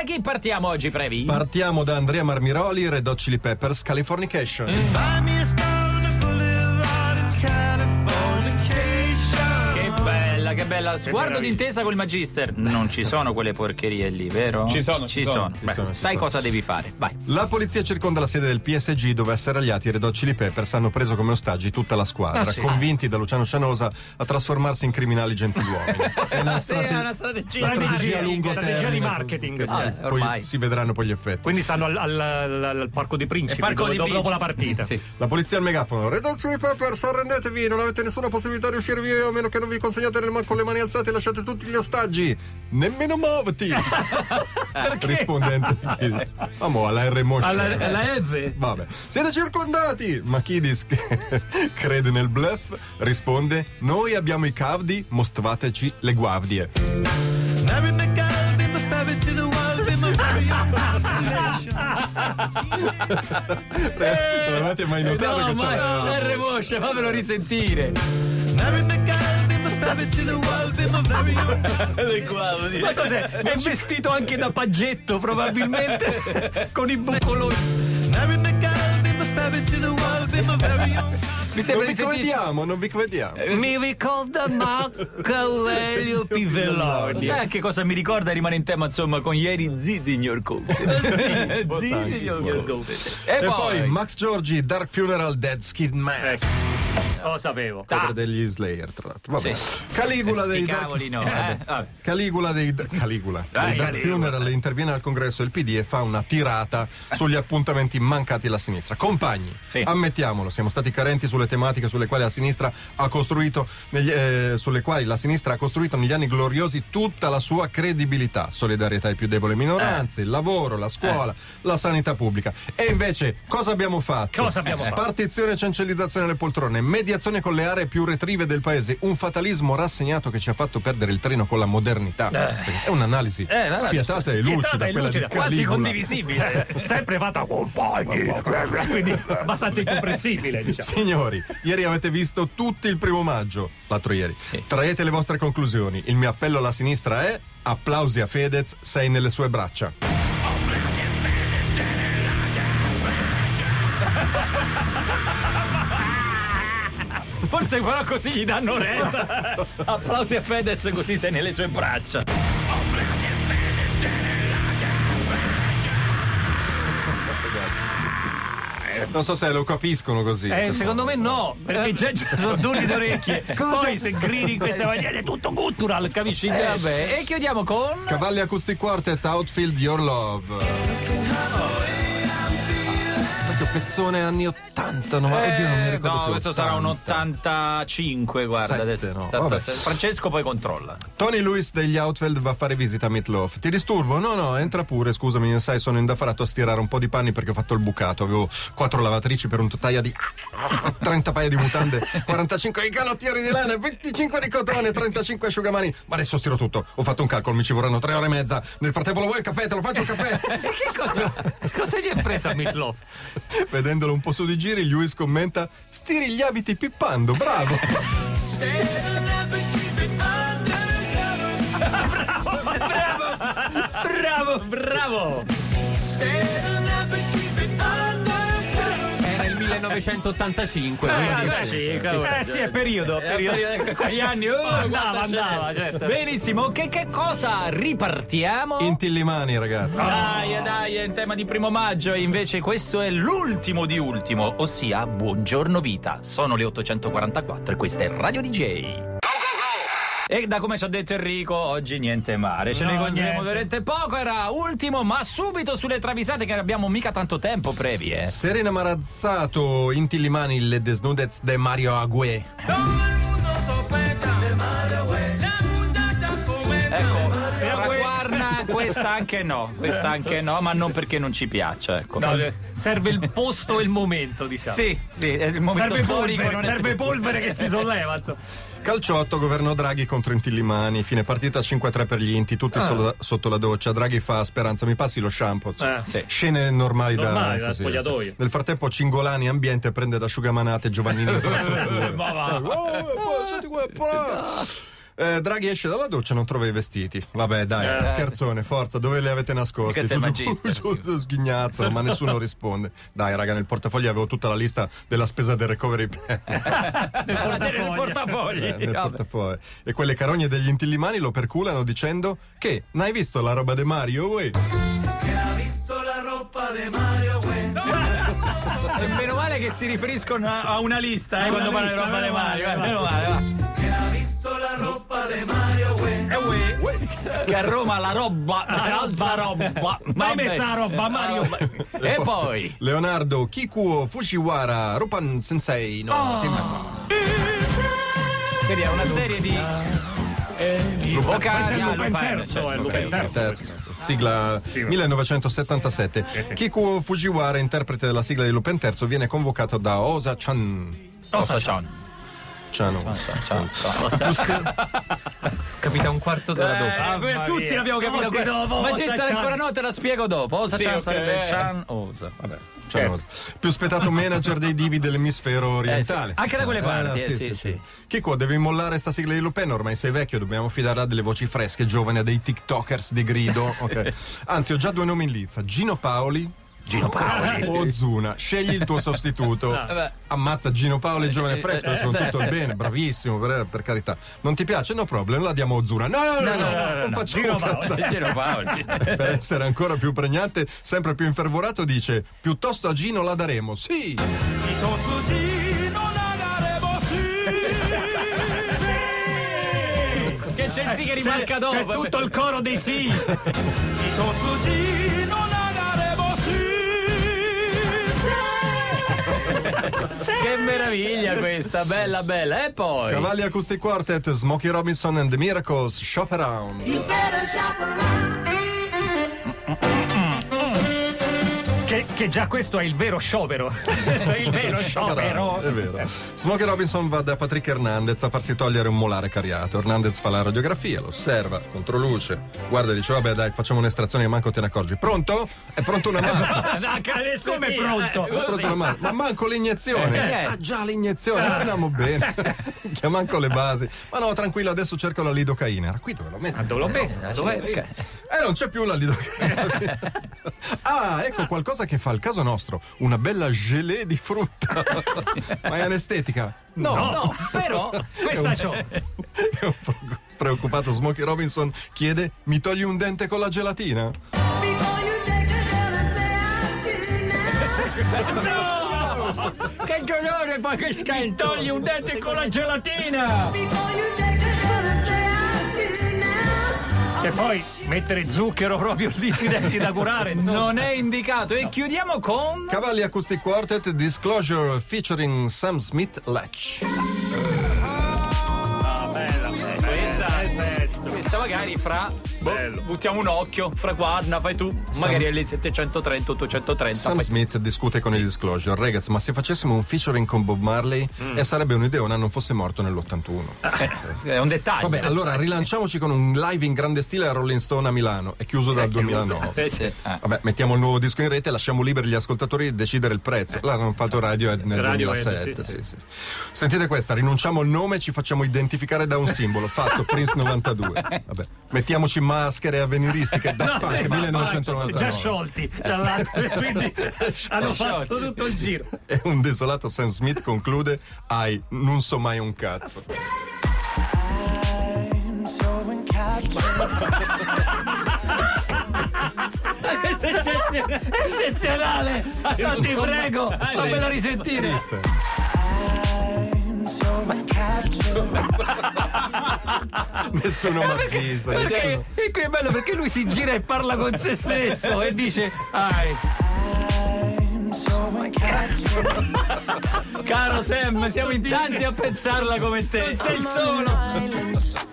da chi partiamo oggi, Previ? Partiamo da Andrea Marmiroli, Red Hot Chili Peppers, Californication. Buy che bella. Sguardo d'intesa col Magister. Non ci sono quelle porcherie lì, vero? Ci sono, ci ci sono. sono. Ci Beh, sono, ci sai sono. cosa devi fare? Vai. La polizia circonda la sede del PSG dove asserragliati i Red Hot Chili Peppers hanno preso come ostaggi tutta la squadra, Ah, sì. convinti da Luciano Cianosa a trasformarsi in criminali gentiluomini. È una, Sì, strate- è una strategia, una strategia a lungo strategia termine. di marketing. Ah, Poi ormai. si vedranno poi gli effetti. Quindi stanno al, al- al- al Parco dei Principi Parco dove- dei dopo, dopo la partita. Sì. La polizia al megafono. Red Hot Chili Peppers, arrendetevi, non avete nessuna possibilità di uscire via a meno che non vi consegnate nel- con le mani alzate e lasciate tutti gli ostaggi. Nemmeno muoviti! Rispondente di Kiddis. Amo, alla R Moshe. Alla, alla F. Vabbè. Siete circondati! Ma Kiddis, che crede nel bluff, risponde: Noi abbiamo i cavdi, mostrateci le guardie. Consolation. Non avete mai notato No, che c'è ma R Mosce, fammelo risentire. Ma cos'è? È vestito anche da paggetto, probabilmente, con i boccoloni. Mi Non sembra vi di sentire. vediamo, non vi vediamo. Mi ricorda Marco Aurelio Pivelloni. Sai anche cosa mi ricorda? Rimane in tema, insomma, con ieri Zi signor Conte. Zi signor Conte. E, E poi Max Giorgi, Dark Funeral, Dead Skin Mask. Lo sapevo. Cover degli Slayer, tra l'altro. Vabbè. Caligula dei cavoli no, Vabbè. eh. Vabbè. Caligula dei Caligula. Dai, dei Dark Caligula. Funeral interviene al congresso del PD e fa una tirata sugli appuntamenti mancati alla sinistra. Compagni, Sì. ammettiamolo, siamo stati carenti sulle tematiche sulle quali la sinistra ha costruito negli- eh, sulle quali la sinistra ha costruito negli anni gloriosi tutta la sua credibilità, solidarietà ai più deboli minoranze, il lavoro, la scuola, la sanità pubblica. E invece cosa abbiamo fatto? Cosa abbiamo fatto? Spartizione e cancellizzazione delle poltrone, mediazione con le aree più retrive del paese, un fatalismo rassegnato che ci ha fatto perdere il treno con la modernità. È un'analisi Eh, vabbè, spietata e lucida, e lucida, quasi condivisibile. Eh, sempre fatta compagni. Quindi abbastanza incomprensibile, diciamo. Signori, ieri avete visto tutti il primo maggio, l'altro ieri. Sì. Traete le vostre conclusioni. Il mio appello alla sinistra è applausi a Fedez, sei nelle sue braccia. Forse però così gli danno retta. Applausi a Fedez così sei nelle sue braccia. Non so se lo capiscono così. Eh, secondo me no, perché già ci sono duri d'orecchie. Poi se gridi in questa maniera è tutto cultural, capisci? Eh, vabbè, e chiudiamo con. Cavalli Acoustic Quartet, Outfield Your Love. Proprio pezzone anni 80, 90. Oddio, non mi ricordo no, più, questo sarà un 80. 85, guarda Sette, adesso. no, 86. vabbè. Francesco poi controlla. Tony Lewis degli Outfield va a fare visita a Meatloaf. Ti disturbo? No, no, entra pure, scusami, sai, sono indaffarato a stirare un po' di panni perché ho fatto il bucato. Avevo quattro lavatrici per un totale di 30 paia di mutande, 45 di canottieri di lana, 25 di cotone, 35 asciugamani. Ma adesso stiro tutto. Ho fatto un calcolo, mi ci vorranno tre ore e mezza. Nel frattempo lo vuoi il caffè? Te lo faccio il caffè? Che cosa? Cosa gli è presa a Meatloaf? Vedendolo un po' su di giri, Lewis commenta: Stiri gli abiti pippando, bravo! Bravo, bravo! Era 1985. quindi- Eh, sì, cavolo. Eh, sì, è periodo. periodo. Ecco, quegli anni, oh, Andava, c'è. andava, certo. Benissimo, che, che cosa ripartiamo? Intillimani, ragazzi. Dai, dai, è in tema di primo maggio e invece questo è l'ultimo di ultimo, ossia Buongiorno Vita. Sono le 844 e questa è Radio DJ. E da come ci ha detto Enrico, oggi niente mare. Ce ne No, contiamo niente. veramente poco. Era ultimo, ma subito sulle travisate che abbiamo mica tanto tempo previ, eh. Serena Marazzato, Intillimani, le desnudez de Mario Ague. Ecco, questa anche no, questa anche no, ma non perché non ci piaccia, ecco. No, serve il posto e il momento, diciamo. Sì, sì, è il momento Serve storico, polvere, serve polvere che si solleva. insomma. Calciotto, governo Draghi contro Intillimani, fine partita 5-3 per gli Inti, tutti solo- sotto la doccia. Draghi fa speranza, mi passi lo shampoo. Eh. Sì. Scene normali, Normali, da, da così, spogliatoio. sì. Nel frattempo Cingolani ambiente prende da asciugamanate Giovannini. Ma va. Oh, senti qua, Eh, Draghi esce dalla doccia e non trova i vestiti. Vabbè, dai, scherzone, forza, dove li avete nascosti? Che magister, tu- sì. Sghignazzolo, ma nessuno risponde. Dai, raga, nel portafoglio avevo tutta la lista della spesa del recovery plan. Nel portafogli. Eh, nel portafoglio. E quelle carogne degli intillimani lo perculano dicendo che n'hai visto la roba de Mario? uè?" E meno male che si riferiscono a, a una lista eh, quando parlano di roba di Mario. eh, meno male, va. Eh, uè. Che a Roma la roba, l'altra roba. Vai Vabbè. messa la roba, Mario. E poi? Leonardo Kikuo Fujiwara Rupan Sensei no, Oh. Tim- Quindi è una serie di vocali il ah, Lupin terzo. Lupin terzo. Sigla 1977. sì. Kikuo Fujiwara, interprete della sigla di Lupin III, viene convocato da Osa Chan. Osa-chan. Chano. Ciao, ciao. Capita un quarto d'ora dopo. Eh, Mamma tutti l'abbiamo capito. Tutti dopo, Magister Osa-chan. ancora no, te la spiego dopo. Osa Sì, Chan ok. sarebbe Chan Osa. Vabbè. Chano. Più spettato manager dei divi dell'emisfero orientale. Eh, sì. Anche da quelle parti, eh, sì, sì. Kiko, devi mollare sta sigla di Lupin, ormai sei vecchio, dobbiamo fidarla delle voci fresche, giovani, a dei tiktokers di grido. ok. Anzi, ho già due nomi in lizza, Gino Paoli. Gino Paoli o Zuna, scegli il tuo sostituto. Vabbè. Ammazza Gino Paoli, giovane Eh, fresco, eh, eh, tutto il bene, bravissimo, per, per carità. Non ti piace? No problem, la diamo a Ozuna. No, no, no, no, non facciamo Gino Paoli. cazzate. Gino Paoli. Per essere ancora più pregnante, sempre più infervorato, dice: Piuttosto a Gino la daremo. Sì! Che c'è il sì che C'è, rimarca dopo. c'è tutto il coro dei sì. Che meraviglia questa, bella bella. E poi? Cavalli Acoustic Quartet, Smokey Robinson and the Miracles, Shop Around. Che, che già questo è il vero sciopero. il vero sciopero. È vero. Smokey Robinson va da Patrick Hernandez a farsi togliere un molare cariato. Hernandez fa la radiografia, lo osserva, controluce, guarda e dice: Vabbè, dai, facciamo un'estrazione manco te ne accorgi. Pronto? È pronto una mazza. Anche adesso Come sì, pronto? eh, È pronto una mazza. Ma manco l'iniezione. Eh. Ah, già l'iniezione. Andiamo bene. Che manco le basi. Ma no, tranquillo, adesso cerco la lidocaina. Era qui dove l'ho messa? Dove l'ho messo? Dov'è? Ok. Eh, non c'è più la lidocaina. ah, ecco qualcosa che fa il caso nostro. Una bella gelée di frutta. Ma è anestetica? No. No, però Questa c'ho. È un po' preoccupato Smokey Robinson chiede mi togli un dente con la gelatina? che dolore poi che scento. Togli un dente con la gelatina. E poi mettere zucchero proprio lì sui denti da curare. insomma. Non è indicato. E chiudiamo con. Cavalli Acoustic Quartet Disclosure featuring Sam Smith Latch. Questa magari fra. Boh, buttiamo un occhio, fra guarda, fai tu. Magari è lì 730, 830. Sam fai- Smith discute con i Disclosure. Ragazzi, ma se facessimo un featuring con Bob Marley e sarebbe un'ideona non fosse morto nell'81. È un dettaglio. Vabbè, allora rilanciamoci con un live in grande stile a Rolling Stone a Milano. È chiuso dal 2009. Eh, sì. Eh. Vabbè, mettiamo il nuovo disco in rete lasciamo liberi gli ascoltatori di decidere il prezzo. L'hanno fatto Radiohead nel Radiohead, 2007. sì, sì, sì. Sentite questa, rinunciamo al nome e ci facciamo identificare da un simbolo. Fatto, Prince 92. Vabbè, mettiamoci maschere avveniristiche da Punk Eh, ma- 1999. Già sciolti, tra l'altro, quindi hanno fatto tutto il giro. E un desolato Sam Smith conclude: Ai, non so mai un cazzo. Questo è eccezionale. Ma ti prego, fammelo risentire. Triste. Nessuno mi avvisa. Perché, e qui è bello perché lui si gira e parla con se stesso e dice ai Caro Sam, siamo in tanti a pensarla come te. sei il solo